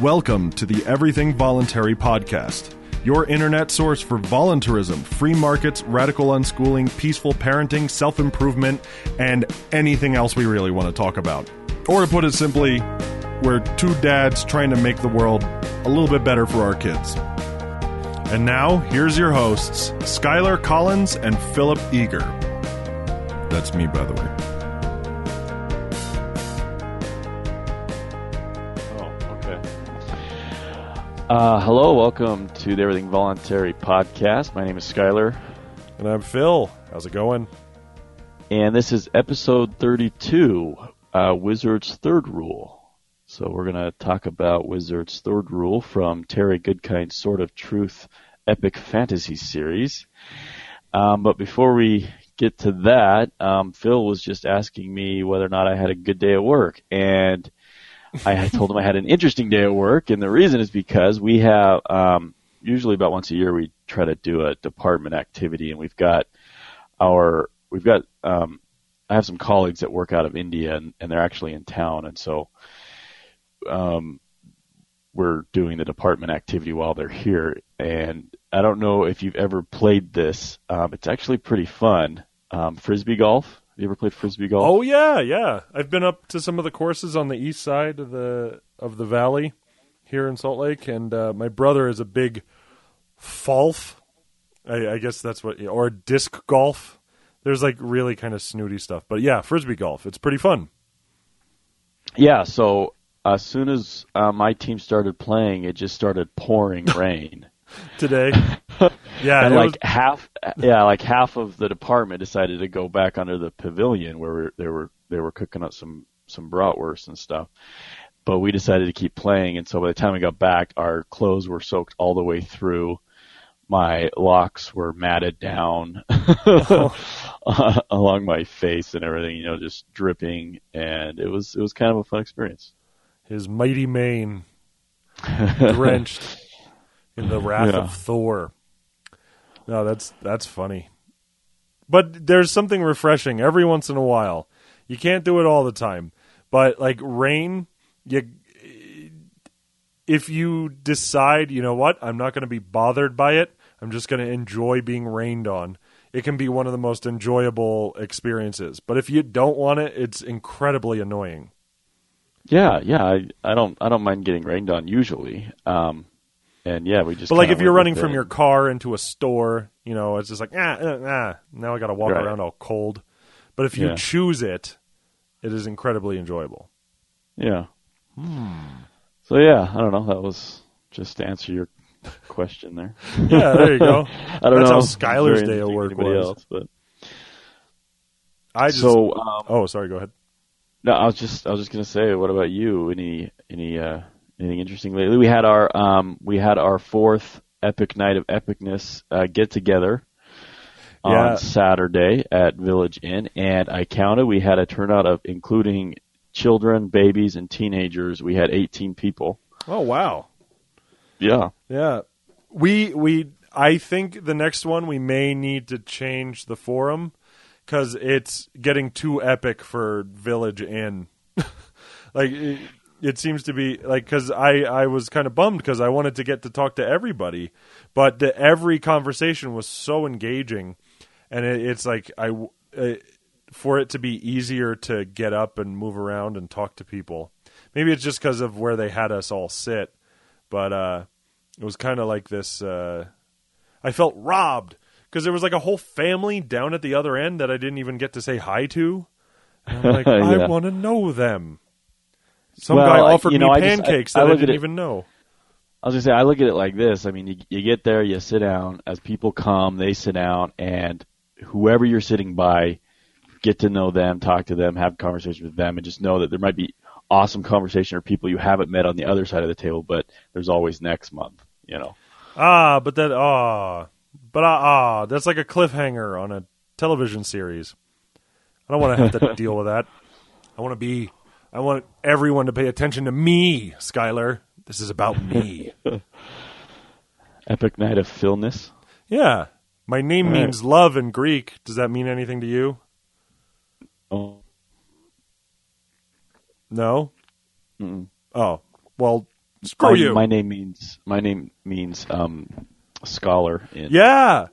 Welcome to the Everything Voluntary Podcast, your internet source for voluntarism, free markets, radical unschooling, peaceful parenting, self improvement, and anything else we really want to talk about. Or to put it simply, we're two dads trying to make the world a little bit better for our kids. And now, here's your hosts, Skyler Collins and Philip Eager. That's me, by the way. Uh, hello, welcome to the Everything Voluntary podcast. My name is Skyler, And I'm Phil. How's it going? and this is episode 32, uh, Wizard's Third Rule. So we're going to talk about Wizard's Third Rule from Terry Goodkind's Sword of Truth epic fantasy series. Um, but before we get to that, um, Phil was just asking me whether or not I had a good day at work, and I told him I had an interesting day at work, and the reason is because we have um, usually about once a year we try to do a department activity, and we've got our we've got um, I have some colleagues that work out of India, and, and they're actually in town, and so um, we're doing the department activity while they're here. And I don't know if you've ever played this. Um, it's actually pretty fun. Um, frisbee golf. You ever played frisbee golf? Oh yeah, yeah. I've been up to some of the courses on the east side of the of the valley here in Salt Lake, and uh, my brother is a big frolf. I, I guess that's what, or disc golf. There's like really kind of snooty stuff, but yeah, frisbee golf. It's pretty fun. Yeah. So as soon as uh, my team started playing, it just started pouring rain. Today, yeah, and like was- half, yeah, like half of the department decided to go back under the pavilion where they were they were cooking up some some bratwurst and stuff. But we decided to keep playing, and so by the time we got back, our clothes were soaked all the way through. My locks were matted down along my face and everything, you know, just dripping, and it was it was kind of a fun experience. his mighty mane drenched in the wrath Yeah. of Thor. No, that's that's funny. But there's something refreshing every once in a while. You can't do it all the time. But like rain, you if you decide, you know what, I'm not going to be bothered by it. I'm just going to enjoy being rained on. It can be one of the most enjoyable experiences. But if you don't want it, it's incredibly annoying. Yeah, yeah, I, I don't I don't mind getting rained on usually. Um, and yeah, we just. But like if you're running from it. your car into a store, you know, it's just like ah, uh, ah. Now I got to walk Right. around all cold. But if you Yeah. choose it, it is incredibly enjoyable. Yeah. Hmm. So yeah, I don't know. That was just to answer your question there. Yeah, there you go. I don't That's know. how if Skyler's day to work was. Else, but I just so um, oh, sorry, go ahead. no, I was just I was just gonna say, what about you? Any any uh, anything interesting lately? We had our um we had our fourth epic night of epicness uh, get together Yeah. on Saturday at Village Inn, and I counted we had a turnout of including children, babies, and teenagers. We had 18 people. Oh wow, Yeah. yeah. We we I think the next one we may need to change the forum because it's getting too epic for Village Inn. like it, seems to be like because I I was kind of bummed because I wanted to get to talk to everybody, but the, every conversation was so engaging, and it, it's like I uh, for it to be easier to get up and move around and talk to people. Maybe it's just because of where they had us all sit, but uh, it was kind of like this. Uh, I felt robbed because there was like a whole family down at the other end that I didn't even get to say hi to. And I'm like, I want to know them. Some Well, guy offered you know, me I just- I- pancakes I I didn't it- even know. I was gonna say I look at it like this. I mean, you, you get there, you sit down. As people come, they sit down, and whoever you're sitting by, get to know them, talk to them, have conversations with them, and just know that there might be awesome conversation or people you haven't met on the other side of the table, but there's always next month. You know. Ah, but that ah, but ah, ah, that's like a cliffhanger on a television series. I don't want to have to deal with that. I want to be. I want everyone to pay attention to me, Skyler. This is about me. Epic night of Philness. yeah, my name All right. means love in Greek. Does that mean anything to you? Oh, No. mm-mm. Oh, well, Screw my, you. My name means my name means um, scholar in yeah.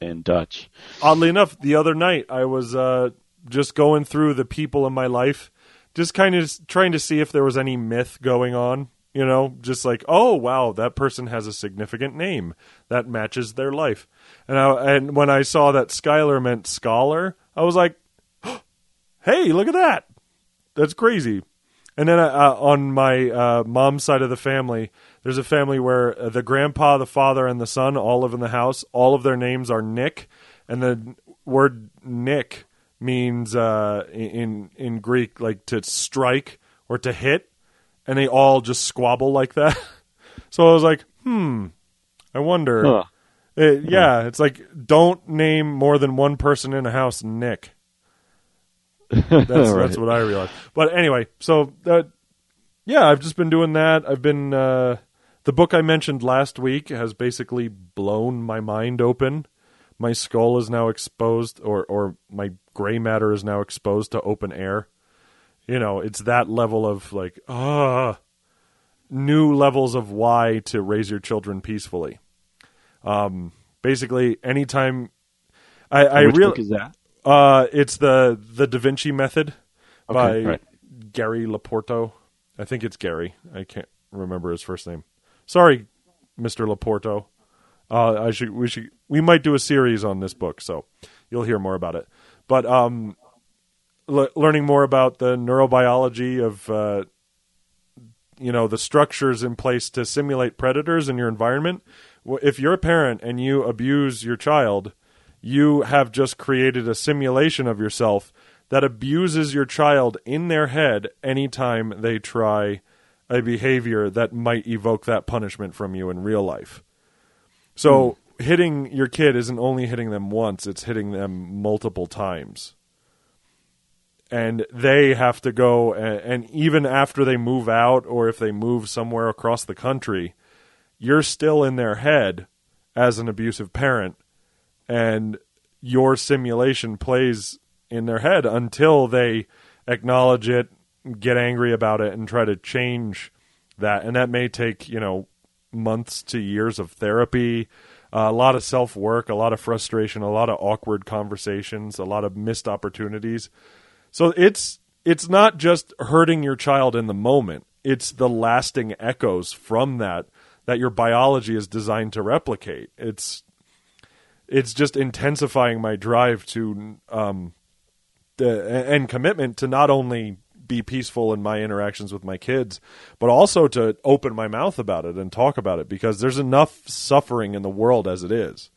In Dutch. Oddly enough, the other night I was uh, just going through the people in my life, just kind of trying to see if there was any myth going on. You know, just like, oh wow, that person has a significant name that matches their life. And I, and when I saw that Skyler meant scholar, I was like, hey, look at that. That's crazy. And then uh, on my uh, mom's side of the family, there's a family where uh, the grandpa, the father, and the son all live in the house. All of their names are Nick, and the word Nick means uh, in in Greek like to strike or to hit, and they all just squabble like that. so I was like, hmm, I wonder. Huh. It- yeah, it's like don't name more than one person in a house Nick. That's Right. that's what I realized. But anyway, so uh, yeah, I've just been doing that. I've been uh, the book I mentioned last week has basically blown my mind open. My skull is now exposed, or or my gray matter is now exposed to open air. You know, it's that level of like ah, new levels of why to raise your children peacefully. Um, basically, anytime I, I Which real book is that? uh, it's the the Da Vinci Method by right. Gary LoPorto. I think it's Gary. I can't remember his first name. Sorry, Mister LoPorto. Uh, I should we should we might do a series on this book, so you'll hear more about it. But um, le- learning more about the neurobiology of uh, you know the structures in place to simulate predators in your environment. If you're a parent and you abuse your child, you have just created a simulation of yourself that abuses your child in their head anytime they try a behavior that might evoke that punishment from you in real life. So hmm. hitting your kid isn't only hitting them once, it's hitting them multiple times. And they have to go, and, and even after they move out or if they move somewhere across the country, you're still in their head as an abusive parent and your simulation plays in their head until they acknowledge it, get angry about it, and try to change that. And that may take, you know, months to years of therapy, uh, a lot of self work, a lot of frustration, a lot of awkward conversations, a lot of missed opportunities. So it's it's not just hurting your child in the moment. It's the lasting echoes from that that your biology is designed to replicate. It's it's just intensifying my drive to um the, and commitment to not only be peaceful in my interactions with my kids but also to open my mouth about it and talk about it because there's enough suffering in the world as it is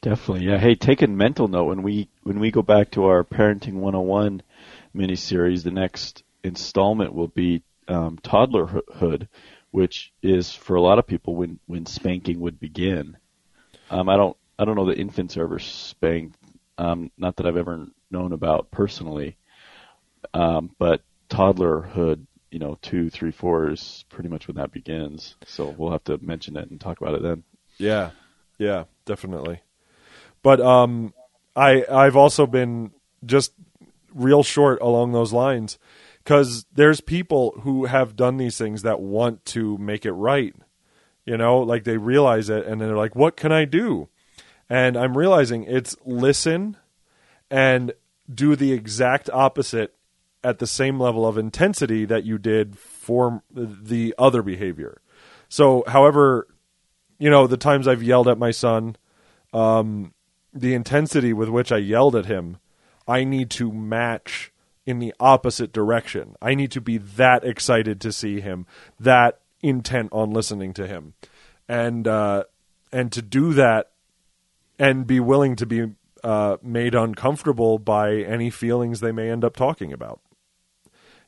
Definitely, yeah. Hey, take a mental note when we when we go back to our Parenting 101 miniseries. The next installment will be um, toddlerhood, which is for a lot of people when when spanking would begin. Um, I don't I don't know that infants are ever spanked. Um, not that I've ever known about personally, um, but toddlerhood, you know, two, three, four is pretty much when that begins. So we'll have to mention it and talk about it then. Yeah, yeah, definitely. But um, I I've also been just real short along those lines because there's people who have done these things that want to make it right. You know, like they realize it and they're like, "What can I do?" And I'm realizing it's listen and do the exact opposite at the same level of intensity that you did for the other behavior. So, however, you know, the times I've yelled at my son, um, the intensity with which I yelled at him, I need to match in the opposite direction. I need to be that excited to see him, that intent on listening to him, and uh, and to do that, and be willing to be uh, made uncomfortable by any feelings they may end up talking about.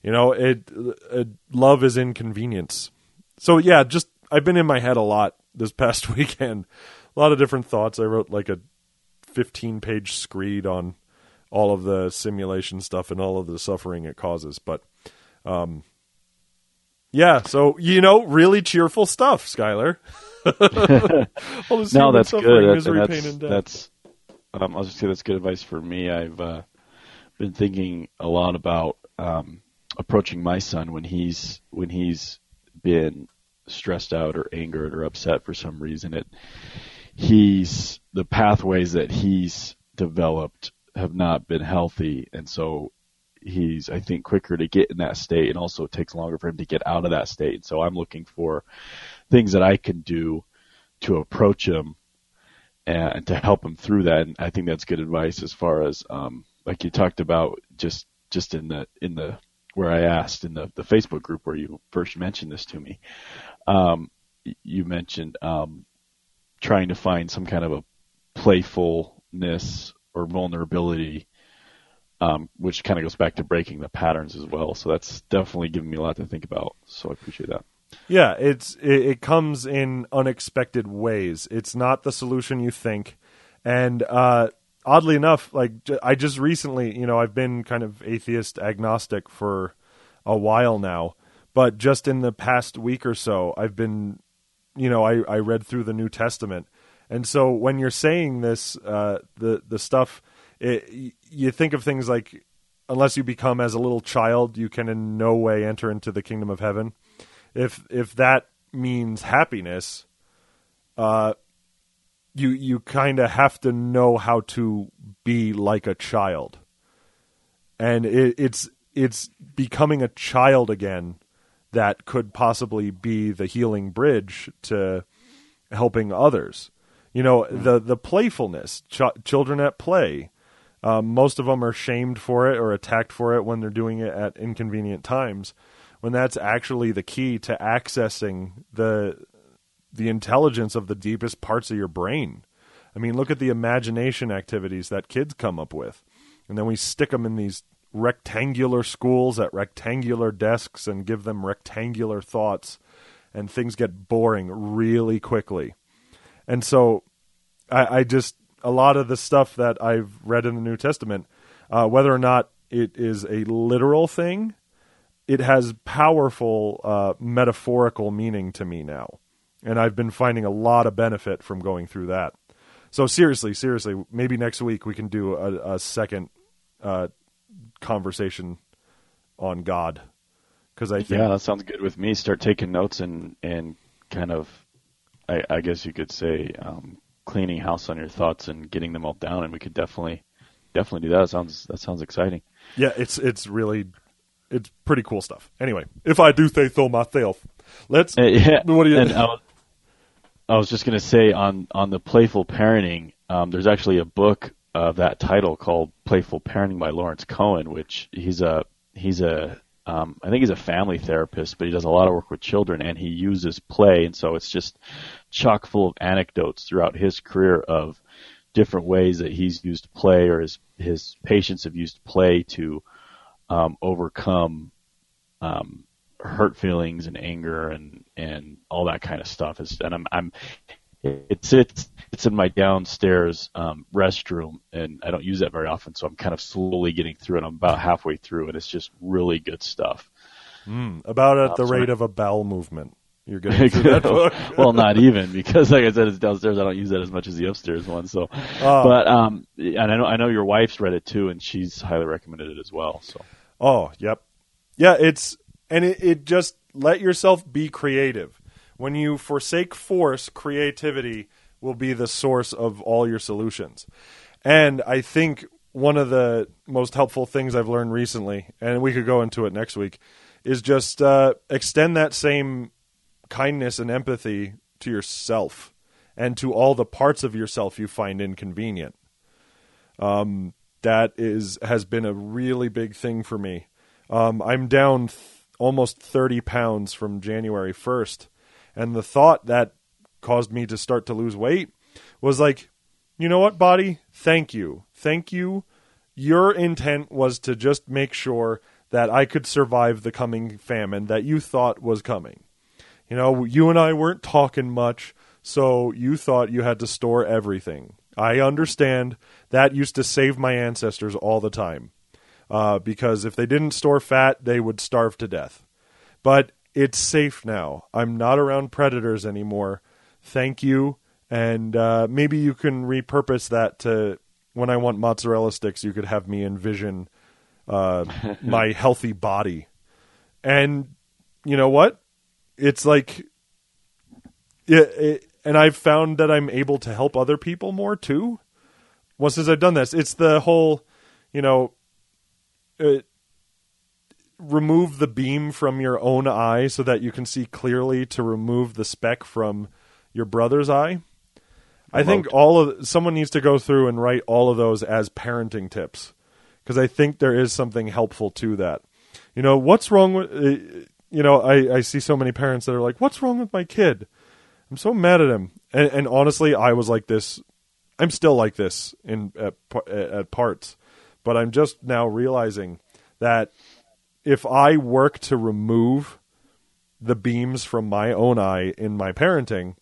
You know, it, it love is inconvenience. So yeah, just I've been in my head a lot this past weekend. A lot of different thoughts. I wrote like a 15 page screed on all of the simulation stuff and all of the suffering it causes. But, um, yeah, so, you know, really cheerful stuff, Skyler. No, that's good. That's, misery, and pain, that's, that's um, I'll just say that's good advice for me. I've uh, been thinking a lot about um, approaching my son when he's when he's been stressed out or angered or upset for some reason, it he's the pathways that he's developed have not been healthy, and so he's I think quicker to get in that state, and also it takes longer for him to get out of that state. So I'm looking for things that I can do to approach him and to help him through that. And I think that's good advice as far as um, like you talked about just just in the in the where I asked in the the Facebook group where you first mentioned this to me. Um, you mentioned um, trying to find some kind of a playfulness or vulnerability, um, which kind of goes back to breaking the patterns as well. So that's definitely given me a lot to think about. So I appreciate that. Yeah, it's it, it comes in unexpected ways. It's not the solution you think, and uh, oddly enough, like I just recently, you know, I've been kind of atheist agnostic for a while now, but just in the past week or so, I've been, you know, I I read through the New Testament, and so when you're saying this, uh, the the stuff, it, you think of things like, unless you become as a little child, you can in no way enter into the kingdom of heaven. If if that means happiness, uh, you you kind of have to know how to be like a child, and it, it's it's becoming a child again that could possibly be the healing bridge to helping others. You know, mm-hmm. the the playfulness, ch- children at play. Um, most of them are shamed for it or attacked for it when they're doing it at inconvenient times when that's actually the key to accessing the the intelligence of the deepest parts of your brain. I mean, look at the imagination activities that kids come up with. And then we stick them in these rectangular schools at rectangular desks and give them rectangular thoughts, and things get boring really quickly. And so I, I just, a lot of the stuff that I've read in the New Testament, uh, whether or not it is a literal thing it has powerful uh, metaphorical meaning to me now, and I've been finding a lot of benefit from going through that. So seriously, seriously, maybe next week we can do a, a second uh, conversation on God because I think yeah, that sounds good with me. Start taking notes and and kind of, I, I guess you could say, um, cleaning house on your thoughts and getting them all down, and we could definitely definitely do that. that sounds that sounds exciting. Yeah, it's it's really it's pretty cool stuff. Anyway, if I do say so myself, let's. Uh, yeah, what do you? And I, was, I was just going to say on on the playful parenting. Um, there's actually a book of that title called Playful Parenting by Lawrence Cohen, which he's a he's a um, I think he's a family therapist, but he does a lot of work with children, and he uses play, and so it's just chock full of anecdotes throughout his career of different ways that he's used play or his his patients have used play to um, overcome um, hurt feelings and anger and and all that kind of stuff. It's, and I'm I'm it's it's it's in my downstairs um, restroom, and I don't use that very often, so I'm kind of slowly getting through it. I'm about halfway through, and it's just really good stuff. Mm, about at the rate of a bowel movement. You're getting through that book. well, not even because, like I said, it's downstairs. I don't use that as much as the upstairs one. So, uh, but um, and I know I know your wife's read it too, and she's highly recommended it as well. So, Oh, yep. Yeah, it's and it, it just let yourself be creative. When you forsake force, creativity will be the source of all your solutions. And I think one of the most helpful things I've learned recently, and we could go into it next week, is just uh, extend that same kindness and empathy to yourself and to all the parts of yourself you find inconvenient. Um, that is has been a really big thing for me. Um, I'm down th- almost 30 pounds from January 1st, and the thought that caused me to start to lose weight was like, you know what, body? Thank you, thank you. Your intent was to just make sure that I could survive the coming famine that you thought was coming. You know, you and I weren't talking much, so you thought you had to store everything. I understand that used to save my ancestors all the time. Uh, because if they didn't store fat, they would starve to death. But it's safe now. I'm not around predators anymore. Thank you. And uh, maybe you can repurpose that to when I want mozzarella sticks, you could have me envision uh, my healthy body. And you know what? it's like yeah, it, and I've found that I'm able to help other people more too. Once since I've done this, it's the whole, you know, uh, remove the beam from your own eye so that you can see clearly to remove the speck from your brother's eye. I think all of someone needs to go through and write all of those as parenting tips because I think there is something helpful to that. You know, what's wrong with uh, you know, I I see so many parents that are like, "What's wrong with my kid?" I'm so mad at him. And, and honestly, I was like this. I'm still like this in at, at parts, but I'm just now realizing that if I work to remove the beams from my own eye in my parenting,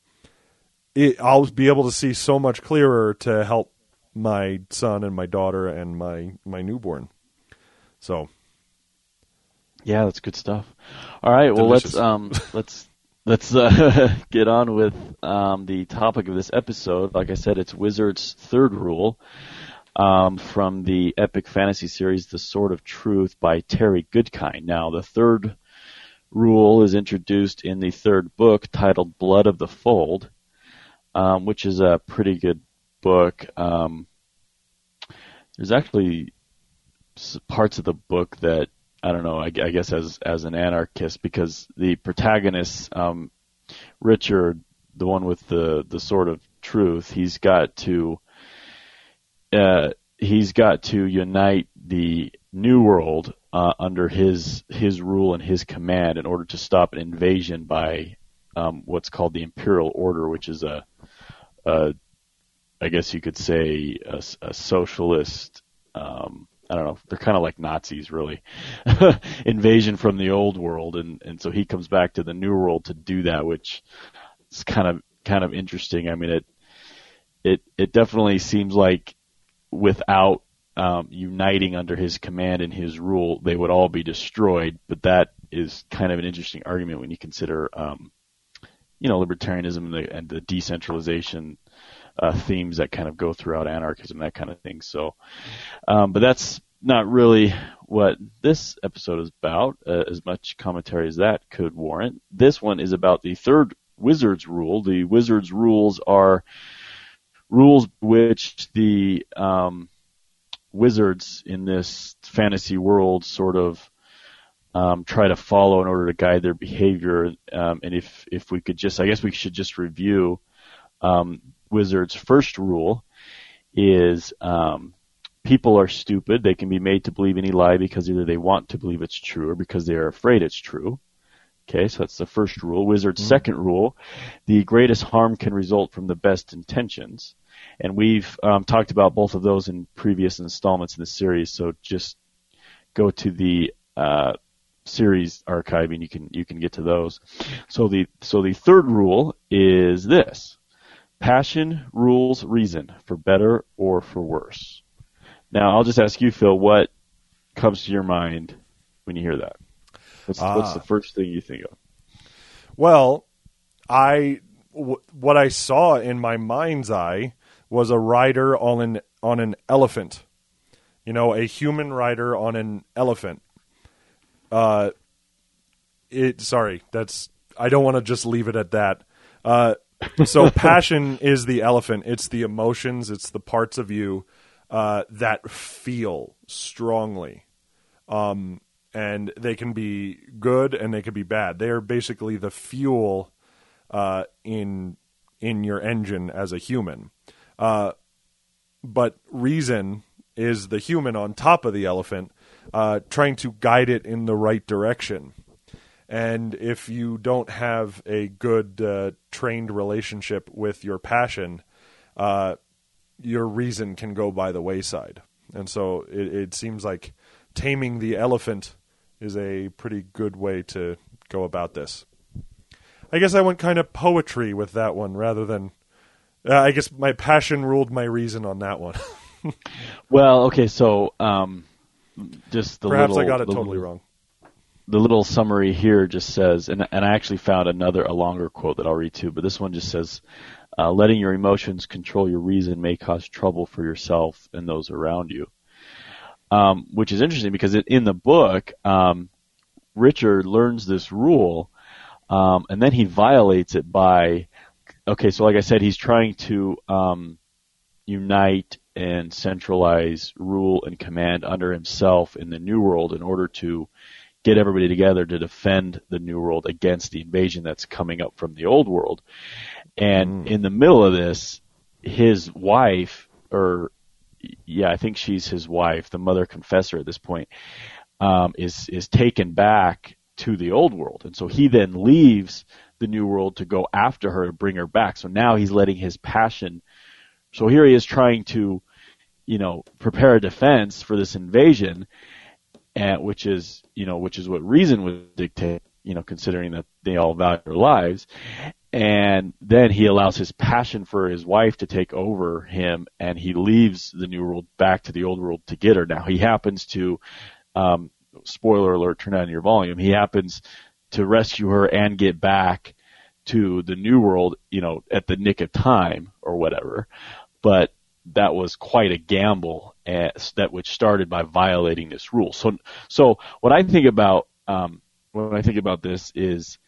it, I'll be able to see so much clearer to help my son and my daughter and my my newborn. So, yeah, that's good stuff. All right, well let's um let's let's uh, get on with um, the topic of this episode. Like I said, it's Wizard's third rule um, from the epic fantasy series, The Sword of Truth by Terry Goodkind. Now, the third rule is introduced in the third book titled Blood of the Fold, um, which is a pretty good book. Um, there's actually parts of the book that I don't know. I, I, guess as as an anarchist, because the protagonist, um, Richard, the one with the the sword of truth, he's got to uh, he's got to unite the new world uh, under his his rule and his command in order to stop an invasion by um, what's called the Imperial Order, which is a, a I guess you could say a, a socialist. Um, I don't know. They're kind of like Nazis, really. Invasion from the old world, and and so he comes back to the new world to do that, which is kind of kind of interesting. I mean, it it it definitely seems like without um, uniting under his command and his rule, they would all be destroyed. But that is kind of an interesting argument when you consider, um, you know, libertarianism and the, and the decentralization uh, themes that kind of go throughout anarchism, that kind of thing. So, um, but that's not really what this episode is about, uh, as much commentary as that could warrant. This one is about the third wizard's rule. The wizard's rules are rules which the um, wizards in this fantasy world sort of um, try to follow in order to guide their behavior. Um, and if if we could just, I guess we should just review um, wizard's first rule is um, people are stupid. They can be made to believe any lie because either they want to believe it's true or because they are afraid it's true. Okay, so that's the first rule. Wizard's mm-hmm. second rule, the greatest harm can result from the best intentions. And we've um, talked about both of those in previous installments in the series, so just go to the uh, series archive and you can you can get to those. So the so the third rule is this: passion rules reason for better or for worse. Now I'll just ask you, Phil, what comes to your mind when you hear that? What's, ah. what's the first thing you think of? Well, I w- what I saw in my mind's eye was a rider on an on an elephant. You know, a human rider on an elephant. Uh, it. Sorry, that's. I don't want to just leave it at that. Uh, so passion is the elephant. It's the emotions. It's the parts of you uh, that feel strongly. Um, and they can be good and they can be bad. They are basically the fuel uh, in in your engine as a human. Uh, but reason is the human on top of the elephant, uh, trying to guide it in the right direction. And if you don't have a good uh, trained relationship with your passion, uh, your reason can go by the wayside. And so it, it seems like taming the elephant is a pretty good way to go about this. I guess I went kind of poetry with that one rather than. Uh, I guess my passion ruled my reason on that one. well, okay, so um, just the perhaps little, I got it totally little, wrong. The little summary here just says, and and I actually found another a longer quote that I'll read too, but this one just says, uh, "Letting your emotions control your reason may cause trouble for yourself and those around you." Um, which is interesting because it, in the book, um, Richard learns this rule Um, and then he violates it by, okay, so like I said, he's trying to um, unite and centralize rule and command under himself in the New World in order to get everybody together to defend the New World against the invasion that's coming up from the Old World. And mm. in the middle of this, his wife, or yeah, I think she's his wife, the mother confessor at this point, um, is is taken back to the old world, and so he then leaves the new world to go after her to bring her back. So now he's letting his passion. So here he is trying to, you know, prepare a defense for this invasion, and which is you know which is what reason would dictate. You know, considering that they all value their lives, and then he allows his passion for his wife to take over him and he leaves the new world back to the old world to get her now he happens to um, spoiler alert, turn on your volume. He happens to rescue her and get back to the new world, you know, at the nick of time or whatever. But that was quite a gamble as, that which started by violating this rule. So, so what I think about, um, when I think about this is,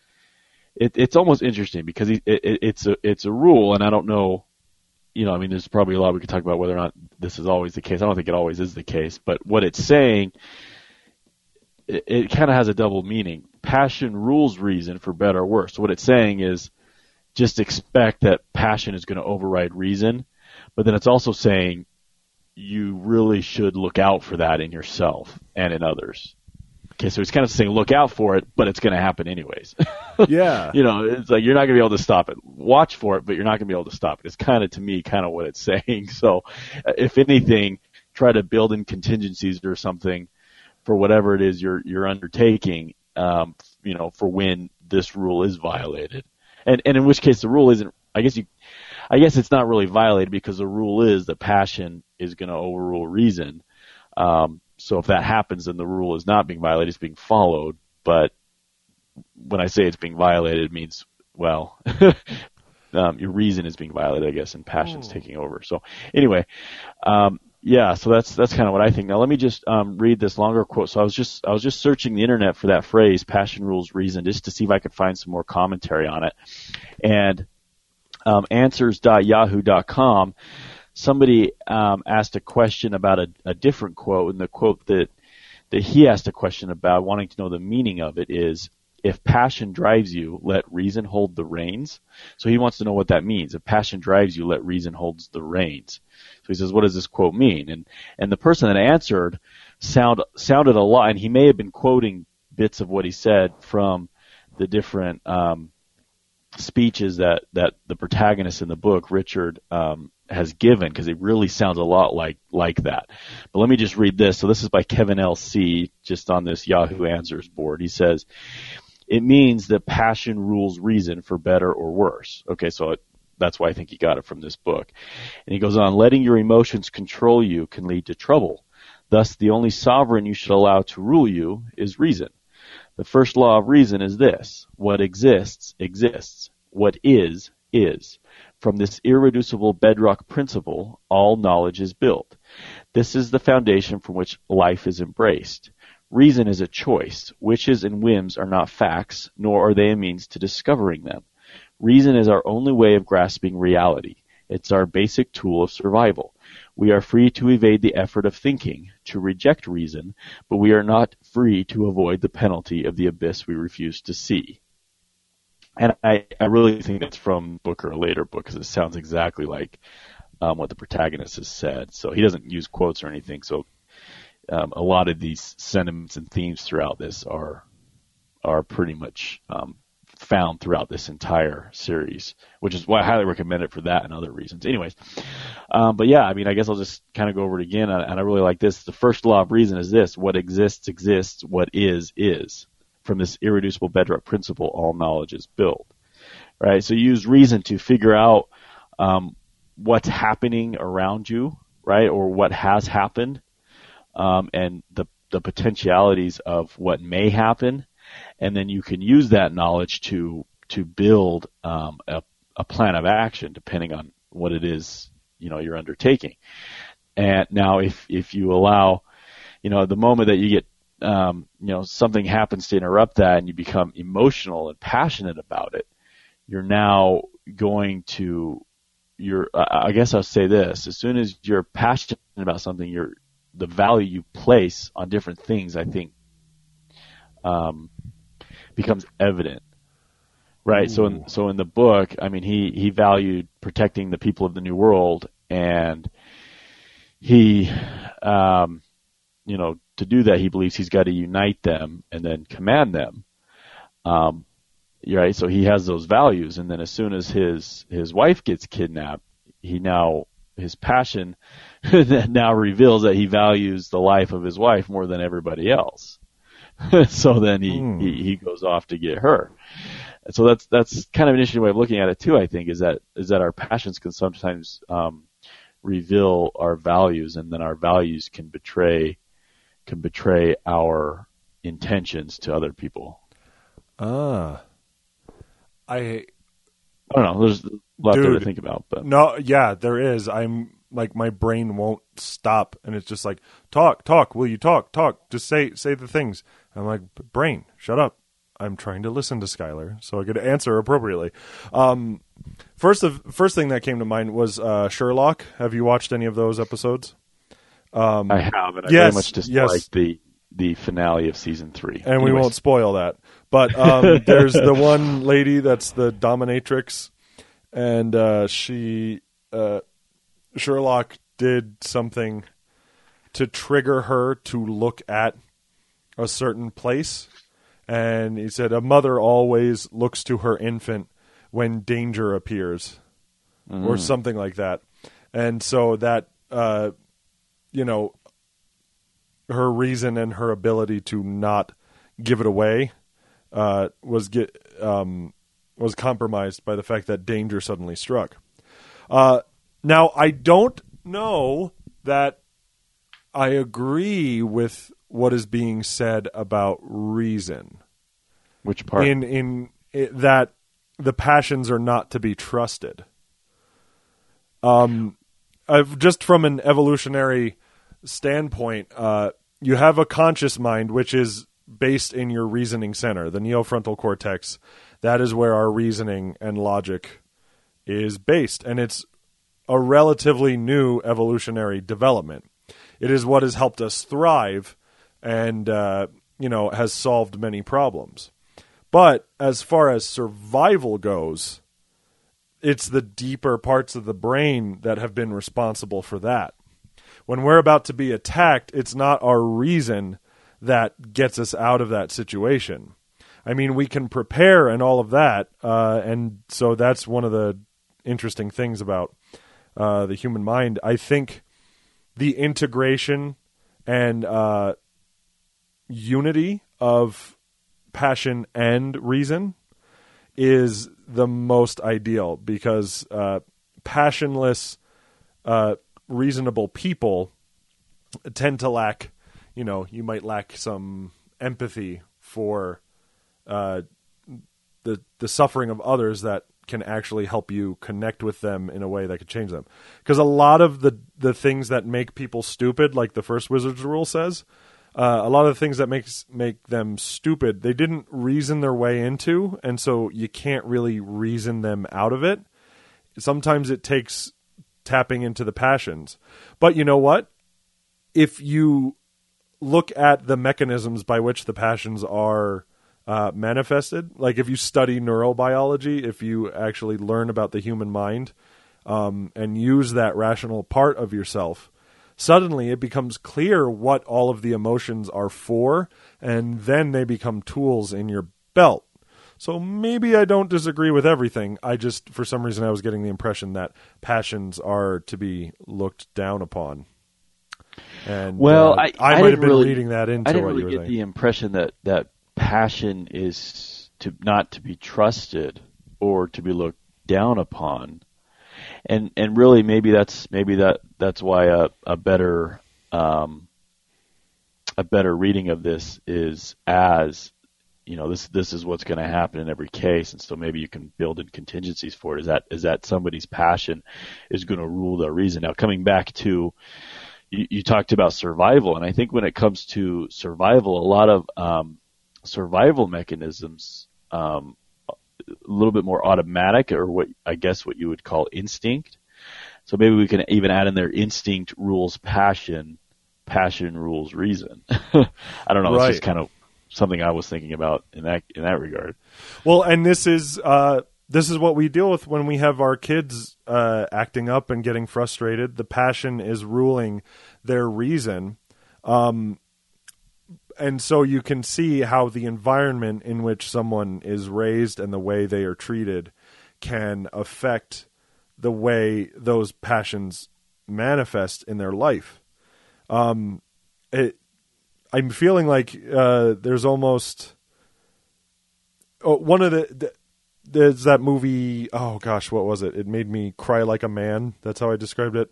it, it's almost interesting because it, it, it's a, it's a rule and I don't know, you know, I mean, there's probably a lot we could talk about whether or not this is always the case. I don't think it always is the case, but what it's saying it, it kind of has a double meaning. Passion rules reason for better or worse. So what it's saying is just expect that passion is going to override reason, but then it's also saying you really should look out for that in yourself and in others. Okay, so it's kind of saying look out for it, but it's going to happen anyways. yeah. you know, it's like you're not going to be able to stop it. Watch for it, but you're not going to be able to stop it. It's kind of to me kind of what it's saying. So, if anything, try to build in contingencies or something for whatever it is you're you're undertaking, um, you know, for when this rule is violated, and and in which case the rule isn't. I guess you, I guess it's not really violated because the rule is that passion is going to overrule reason. Um, so if that happens, then the rule is not being violated; it's being followed. But when I say it's being violated, it means well, um, your reason is being violated, I guess, and passion's oh. taking over. So anyway, um, yeah, so that's that's kind of what I think. Now let me just um, read this longer quote. So I was just I was just searching the internet for that phrase "passion rules reason" just to see if I could find some more commentary on it. And um, answers.yahoo.com, somebody um, asked a question about a, a different quote, and the quote that that he asked a question about, wanting to know the meaning of it, is if passion drives you, let reason hold the reins. So he wants to know what that means. If passion drives you, let reason holds the reins. So he says, what does this quote mean? And, and the person that answered sound, sounded a lot, and he may have been quoting bits of what he said from the different, um, speeches that, that the protagonist in the book, Richard, um, has given because it really sounds a lot like like that. But let me just read this. So this is by Kevin L. C. Just on this Yahoo Answers board. He says, it means that passion rules reason for better or worse. Okay, so it, that's why I think he got it from this book. And he goes on, letting your emotions control you can lead to trouble. Thus, the only sovereign you should allow to rule you is reason. The first law of reason is this. What exists, exists. What is, is. From this irreducible bedrock principle, all knowledge is built. This is the foundation from which life is embraced. Reason is a choice. Wishes and whims are not facts, nor are they a means to discovering them. Reason is our only way of grasping reality. It's our basic tool of survival. We are free to evade the effort of thinking, to reject reason, but we are not free to avoid the penalty of the abyss we refuse to see. And I, I really think that's from Booker, a later book, because it sounds exactly like um, what the protagonist has said. So he doesn't use quotes or anything, so um, a lot of these sentiments and themes throughout this are are pretty much um, found throughout this entire series, which is why I highly recommend it for that and other reasons. Anyways, um, but yeah, I mean, I guess I'll just kind of go over it again, and I really like this. The first law of reason is this: what exists exists, what is is. From this irreducible bedrock principle, all knowledge is built. Right. So you use reason to figure out um, what's happening around you, right, or what has happened, um, and the the potentialities of what may happen, and then you can use that knowledge to to build um, a, a plan of action depending on what it is you know you're undertaking. And now, if if you allow, you know, the moment that you get um, you know something happens to interrupt that and you become emotional and passionate about it, you're now going to you're I guess I'll say this. As soon as you're passionate about something you're the value you place on different things I think um, becomes evident. Right? Ooh. so in so in the book I mean he he valued protecting the people of the new world and he um, you know to do that he believes he's got to unite them and then command them um, right? So he has those values, and then as soon as his his wife gets kidnapped, he now his passion now reveals that he values the life of his wife more than everybody else. so then he, mm. he he goes off to get her. so that's that's kind of an interesting way of looking at it too. I think is that is that our passions can sometimes um, reveal our values, and then our values can betray can betray our intentions to other people. Ah, I I don't know. There's a lot Dude, there to think about, but no, yeah, there is. I'm like my brain won't stop, and it's just like talk, talk. Will you talk, talk? Just say say the things. I'm like brain, shut up. I'm trying to listen to Skyler so I could answer appropriately. Um, first, of first thing that came to mind was uh, Sherlock. Have you watched any of those episodes? Um, I have, and I yes, very much dislike yes. the the finale of season three. And Anyways. we won't spoil that. But um, there's the one lady that's the dominatrix, and uh, she uh, Sherlock did something to trigger her to look at a certain place, and he said a mother always looks to her infant when danger appears, mm. or something like that, and so that uh, you know her reason and her ability to not give it away uh, was get um, was compromised by the fact that danger suddenly struck. Uh, now I don't know that I agree with what is being said about reason. Which part? In in it, that the passions are not to be trusted. Um, I've, just from an evolutionary standpoint, uh, you have a conscious mind, which is based in your reasoning center, the neofrontal cortex. That is where our reasoning and logic is based, and it's a relatively new evolutionary development. It is what has helped us thrive, and uh, you know has solved many problems. But as far as survival goes, it's the deeper parts of the brain that have been responsible for that. When we're about to be attacked, it's not our reason that gets us out of that situation. I mean, we can prepare and all of that, uh, and so that's one of the interesting things about uh, the human mind. I think the integration and uh, unity of passion and reason is the most ideal because uh, passionless, uh, reasonable people tend to lack you know you might lack some empathy for uh, the the suffering of others that can actually help you connect with them in a way that could change them. Because a lot of the the things that make people stupid, like the first wizard's rule says, uh, a lot of the things that makes make them stupid, they didn't reason their way into, and so you can't really reason them out of it. Sometimes it takes tapping into the passions, but you know what? If you look at the mechanisms by which the passions are uh, manifested. Like if you study neurobiology, if you actually learn about the human mind um, and use that rational part of yourself, suddenly it becomes clear what all of the emotions are for, and then they become tools in your belt. So maybe I don't disagree with everything. I just, for some reason, I was getting the impression that passions are to be looked down upon. And well, uh, I, I, I might have been really, reading that into I didn't really get the impression that that passion is to not to be trusted or to be looked down upon, and and really maybe that's maybe that that's why a a better um, a better reading of this is as you know this this is what's going to happen in every case and so maybe you can build in contingencies for it is that is that somebody's passion is going to rule their reason now coming back to you, you talked about survival, and I think when it comes to survival, a lot of um, survival mechanisms, um, a little bit more automatic, or what I guess what you would call instinct. So maybe we can even add in there instinct rules passion, passion rules reason. I don't know. Right. It's just kind of something I was thinking about in that in that regard. Well, and this is uh, this is what we deal with when we have our kids uh, acting up and getting frustrated. The passion is ruling their reason, um, and so you can see how the environment in which someone is raised and the way they are treated can affect the way those passions manifest in their life. Um, it, I'm feeling like uh, there's almost oh, one of the, the there's that movie. Oh gosh, what was it? It made me cry like a man. That's how I described it.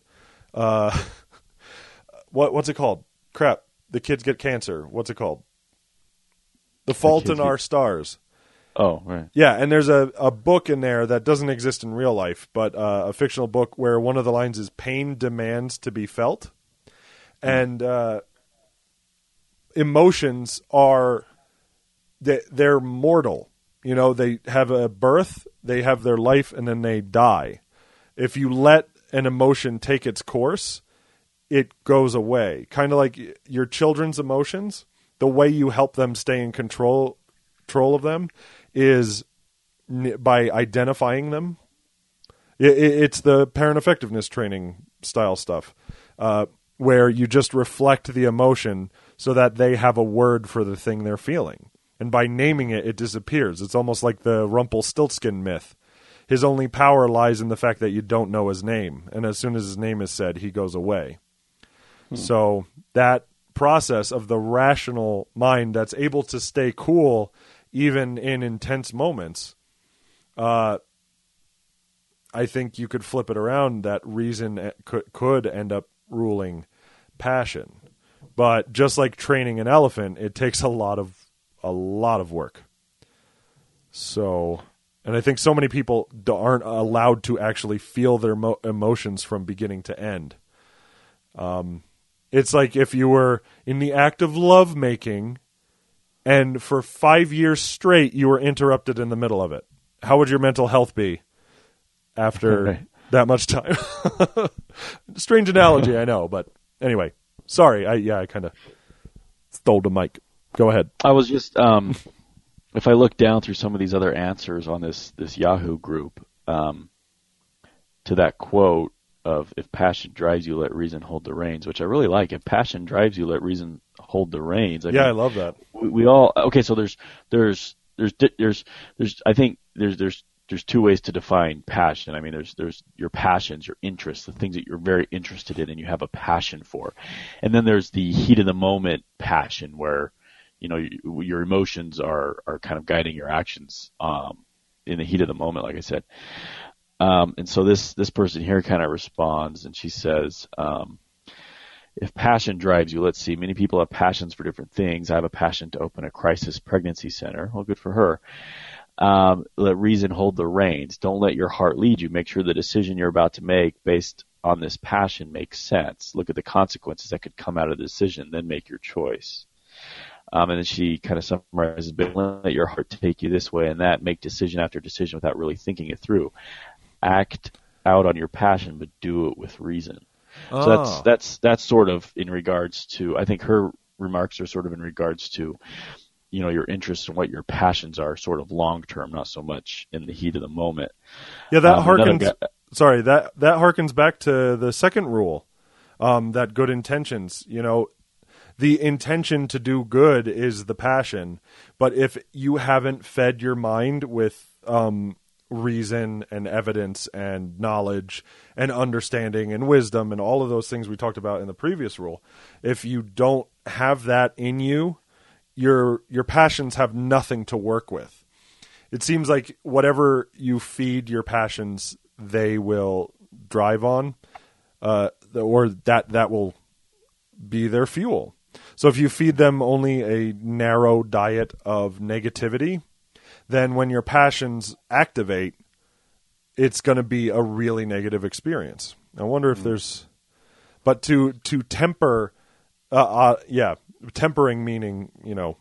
Uh, what what's it called? Crap. The kids get cancer. What's it called? The Fault in Kids Our Stars. Oh, right. Yeah, and there's a, a book in there that doesn't exist in real life, but uh, a fictional book where one of the lines is "pain demands to be felt," and uh, emotions are they, they're mortal. You know, they have a birth, they have their life, and then they die. If you let an emotion take its course, it goes away. Kind of like your children's emotions. The way you help them stay in control control of them is by identifying them. It's the parent effectiveness training style stuff, uh, where you just reflect the emotion so that they have a word for the thing they're feeling, and by naming it, it disappears. It's almost like the Rumpelstiltskin myth. His only power lies in the fact that you don't know his name, and as soon as his name is said, he goes away. So that process of the rational mind that's able to stay cool even in intense moments, uh, I think you could flip it around. That reason eh, could could end up ruling passion, but just like training an elephant, it takes a lot of a lot of work. So, and I think so many people aren't allowed to actually feel their mo- emotions from beginning to end. Um, it's like if you were in the act of love making and for five years straight you were interrupted in the middle of it. How would your mental health be after Right. that much time? Strange analogy, I know, but anyway, sorry. I yeah, I kind of stole the mic. Go ahead. I was just um, if I look down through some of these other answers on this this Yahoo group um, to that quote of if passion drives you, let reason hold the reins, which I really like. If passion drives you, let reason hold the reins. I yeah, I love that. we, we all okay. So there's there's there's there's there's I think there's there's there's two ways to define passion. I mean, there's there's your passions, your interests, the things that you're very interested in and you have a passion for, and then there's the heat of the moment passion where you know you, your emotions are are kind of guiding your actions um, in the heat of the moment, like I said. Um, and so this this person here kind of responds, and she says. Um, if passion drives you, let's see, many people have passions for different things. I have a passion to open a crisis pregnancy center. Well, good for her. Um, let reason hold the reins. Don't let your heart lead you. Make sure the decision you're about to make based on this passion makes sense. Look at the consequences that could come out of the decision, then make your choice. Um, and then she kind of summarizes, but let your heart take you this way and that. Make decision after decision without really thinking it through. Act out on your passion, but do it with reason. So that's Oh. that's that's sort of in regards to. I think her remarks are sort of in regards to, you know, your interests and what your passions are, sort of long term, not so much in the heat of the moment. Yeah, that Um, harkens. guy- sorry, that that harkens back to the second rule, um, that good intentions. You know, the intention to do good is the passion, but if you haven't fed your mind with um, reason and evidence and knowledge and understanding and wisdom and all of those things we talked about in the previous rule, if you don't have that in you, your your passions have nothing to work with it seems like whatever you feed your passions, they will drive on, uh, or that that will be their fuel. So if you feed them only a narrow diet of negativity, then when your passions activate, it's going to be a really negative experience. I wonder if there's, but to to temper, uh, uh, yeah, tempering meaning you know,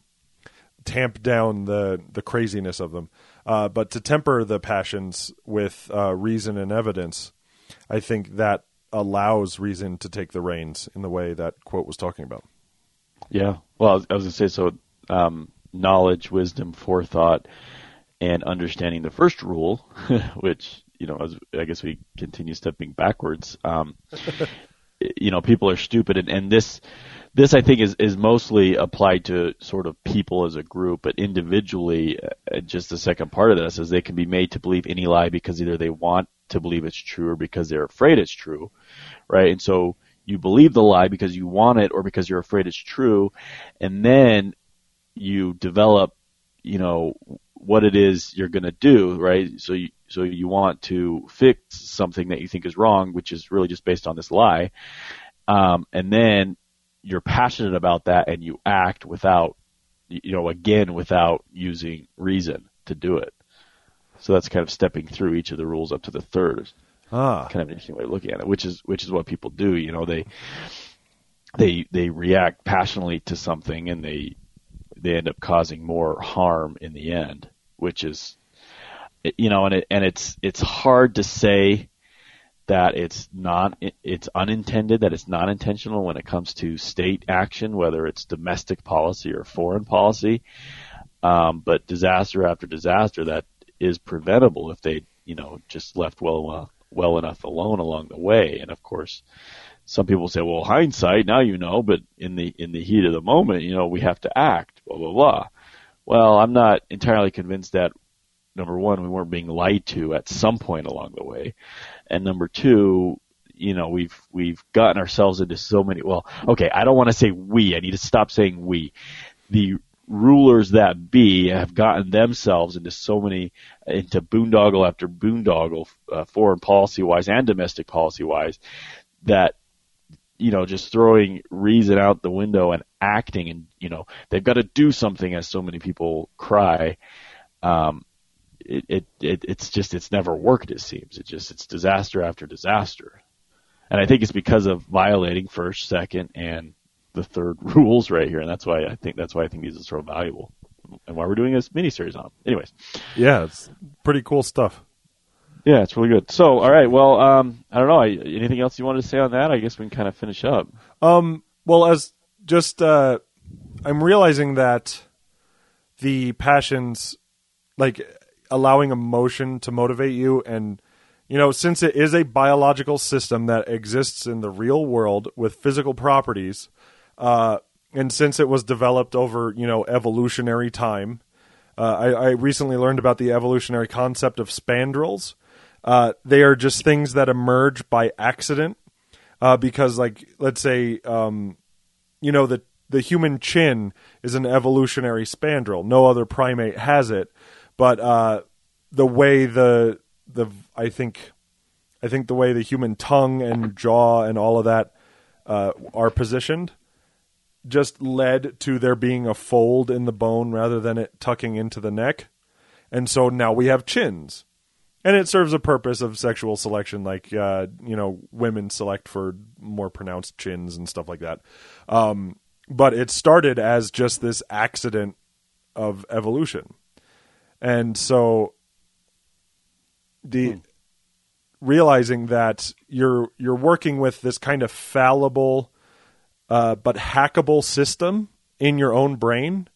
tamp down the the craziness of them. Uh, but to temper the passions with uh, reason and evidence, I think that allows reason to take the reins in the way that quote was talking about. Yeah. Well, I was, going to say so. Um, knowledge, wisdom, forethought, and understanding the first rule, which you know, as I guess we continue stepping backwards. Um, you know, people are stupid, and, and this this I think is is mostly applied to sort of people as a group, but individually, uh, just the second part of this is they can be made to believe any lie because either they want to believe it's true or because they're afraid it's true, right? And so you believe the lie because you want it or because you're afraid it's true, and then you develop, you know, what it is you're going to do, right? So you, so you want to fix something that you think is wrong, which is really just based on this lie. Um, and then you're passionate about that and you act without, you know, again, without using reason to do it. So that's kind of stepping through each of the rules up to the third. Ah. Kind of an interesting way of looking at it, which is, which is what people do. You know, they, they, they react passionately to something and they, they end up causing more harm in the end, which is, you know, and it, and it's it's hard to say that it's not it's unintended that it's not intentional when it comes to state action, whether it's domestic policy or foreign policy. Um, but disaster after disaster that is preventable if they you know just left well well enough alone along the way. And of course, some people say, well, hindsight, now you know, but in the in the heat of the moment, you know, we have to act. Blah blah blah. Well, I'm not entirely convinced that number one, we weren't being lied to at some point along the way, and number two, you know, we've we've gotten ourselves into so many. Well, okay, I don't want to say we. I need to stop saying we. The rulers that be have gotten themselves into so many into boondoggle after boondoggle, uh, foreign policy wise and domestic policy wise, that you know, just throwing reason out the window and acting and, you know, they've got to do something as so many people cry. Um, it, it, it, it's just, it's never worked, it seems. It just, it's disaster after disaster. And I think it's because of violating first, second, and the third rules right here. And that's why I think, that's why I think these are so valuable and why we're doing this mini-series on them. Anyways. Yeah, it's pretty cool stuff. Yeah, it's really good. So, all right. Well, um, I don't know. Anything else you wanted to say on that? I guess we can kind of finish up. Um, well, as just uh, I'm realizing that the passions, like allowing emotion to motivate you, and you know, since it is a biological system that exists in the real world with physical properties, uh, and since it was developed over you know evolutionary time, uh, I, I recently learned about the evolutionary concept of spandrels uh, they are just things that emerge by accident. Uh, because, like, let's say, um, you know, the the human chin is an evolutionary spandrel. No other primate has it, but uh, the way the the I think I think the way the human tongue and jaw and all of that uh, are positioned just led to there being a fold in the bone rather than it tucking into the neck, and so now we have chins. And it serves a purpose of sexual selection, like uh, you know, women select for more pronounced chins and stuff like that. Um, but it started as just this accident of evolution, and so the hmm. realizing that you're you're working with this kind of fallible uh, but hackable system in your own brain.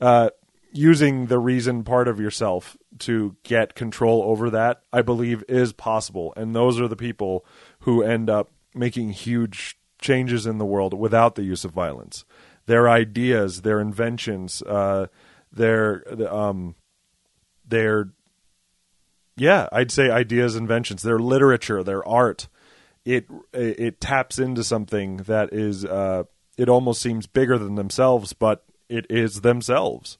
Uh, using the reason part of yourself to get control over that, I believe is possible. And those are the people who end up making huge changes in the world without the use of violence. Their ideas, their inventions, uh, their um, their yeah, I'd say ideas, inventions, their literature, their art. It it taps into something that is uh, it almost seems bigger than themselves, but it is themselves.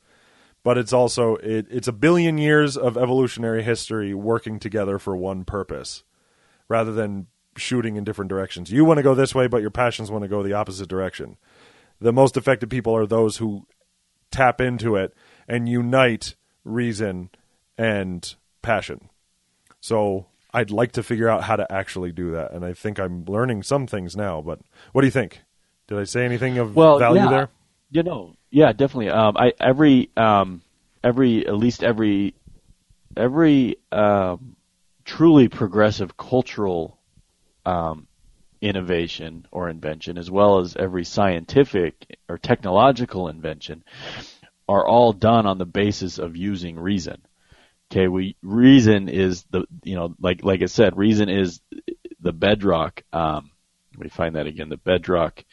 But it's also it, it's a billion years of evolutionary history working together for one purpose rather than shooting in different directions. You want to go this way but your passions want to go the opposite direction. The most effective people are those who tap into it and unite reason and passion so I'd like to figure out how to actually do that, and I think I'm learning some things now. But what do you think? Did I say anything of well, value yeah. there? You know, yeah, definitely. Um, I every um, every at least every every um, truly progressive cultural um, innovation or invention, as well as every scientific or technological invention, are all done on the basis of using reason. Okay, we reason is the you know like like I said, reason is the bedrock. Um, let me find that again. The bedrock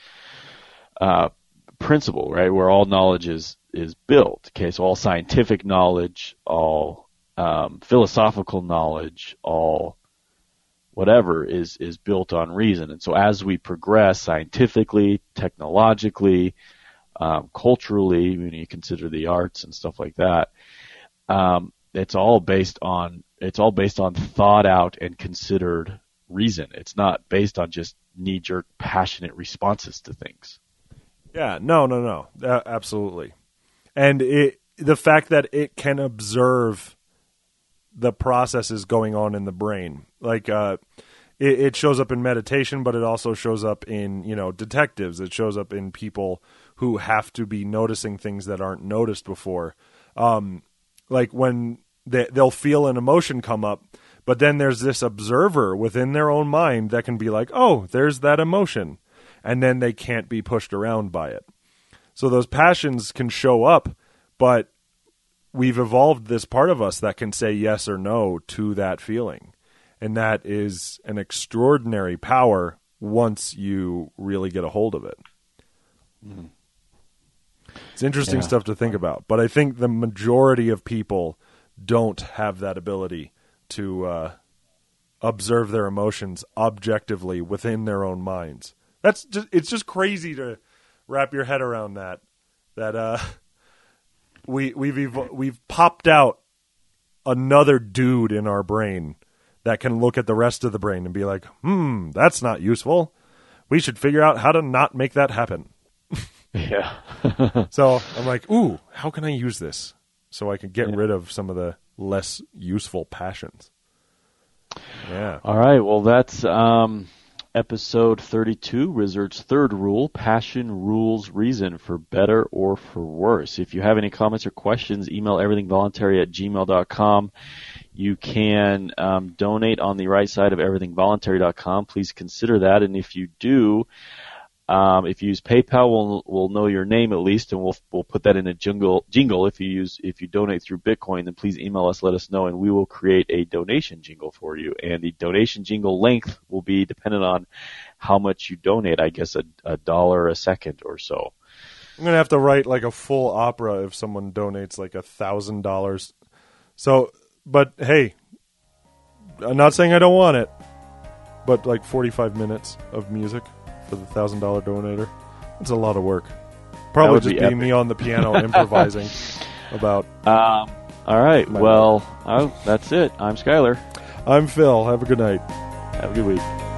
uh, principle, right, where all knowledge is is built. Okay, so all scientific knowledge, all um, philosophical knowledge, all whatever is is built on reason. And so as we progress scientifically, technologically, um, culturally, when you consider the arts and stuff like that, um, it's all based on it's all based on thought out and considered reason. It's not based on just knee jerk passionate responses to things. Yeah, no, no, no, uh, absolutely. And it the fact that it can observe the processes going on in the brain, like uh, it, it shows up in meditation, but it also shows up in you know detectives. It shows up in people who have to be noticing things that aren't noticed before. Um, like when they, they'll feel an emotion come up, but then there's this observer within their own mind that can be like, "Oh, there's that emotion." and then they can't be pushed around by it. So those passions can show up, but we've evolved this part of us that can say yes or no to that feeling. And that is an extraordinary power once you really get a hold of it. Mm. It's interesting yeah. stuff to think about, but I think the majority of people don't have that ability to uh, observe their emotions objectively within their own minds. That's just it's just crazy to wrap your head around that. That uh, we we've evo- we've popped out another dude in our brain that can look at the rest of the brain and be like, "Hmm, that's not useful. We should figure out how to not make that happen." yeah. so I'm like, "Ooh, how can I use this so I can get yeah. rid of some of the less useful passions?" Yeah. All right. Well, that's um episode 32, Wizard's third rule, passion rules reason for better or for worse. If you have any comments or questions, email everythingvoluntary at gmail.com. You can um, donate on the right side of everythingvoluntary.com. Please consider that. And if you do, um, if you use PayPal, we'll we'll know your name at least, and we'll we'll put that in a jingle. Jingle if you use if you donate through Bitcoin, then please email us, let us know, and we will create a donation jingle for you. And the donation jingle length will be dependent on how much you donate. I guess a, a dollar a second or so. I'm gonna have to write like a full opera if someone donates like a thousand dollars. So, but hey, I'm not saying I don't want it, but like 45 minutes of music for the thousand dollar donator. It's a lot of work. Probably just be, be me on the piano improvising about. Um, all right. Well, oh, that's it. I'm Skyler. I'm Phil. Have a good night. Have a good week.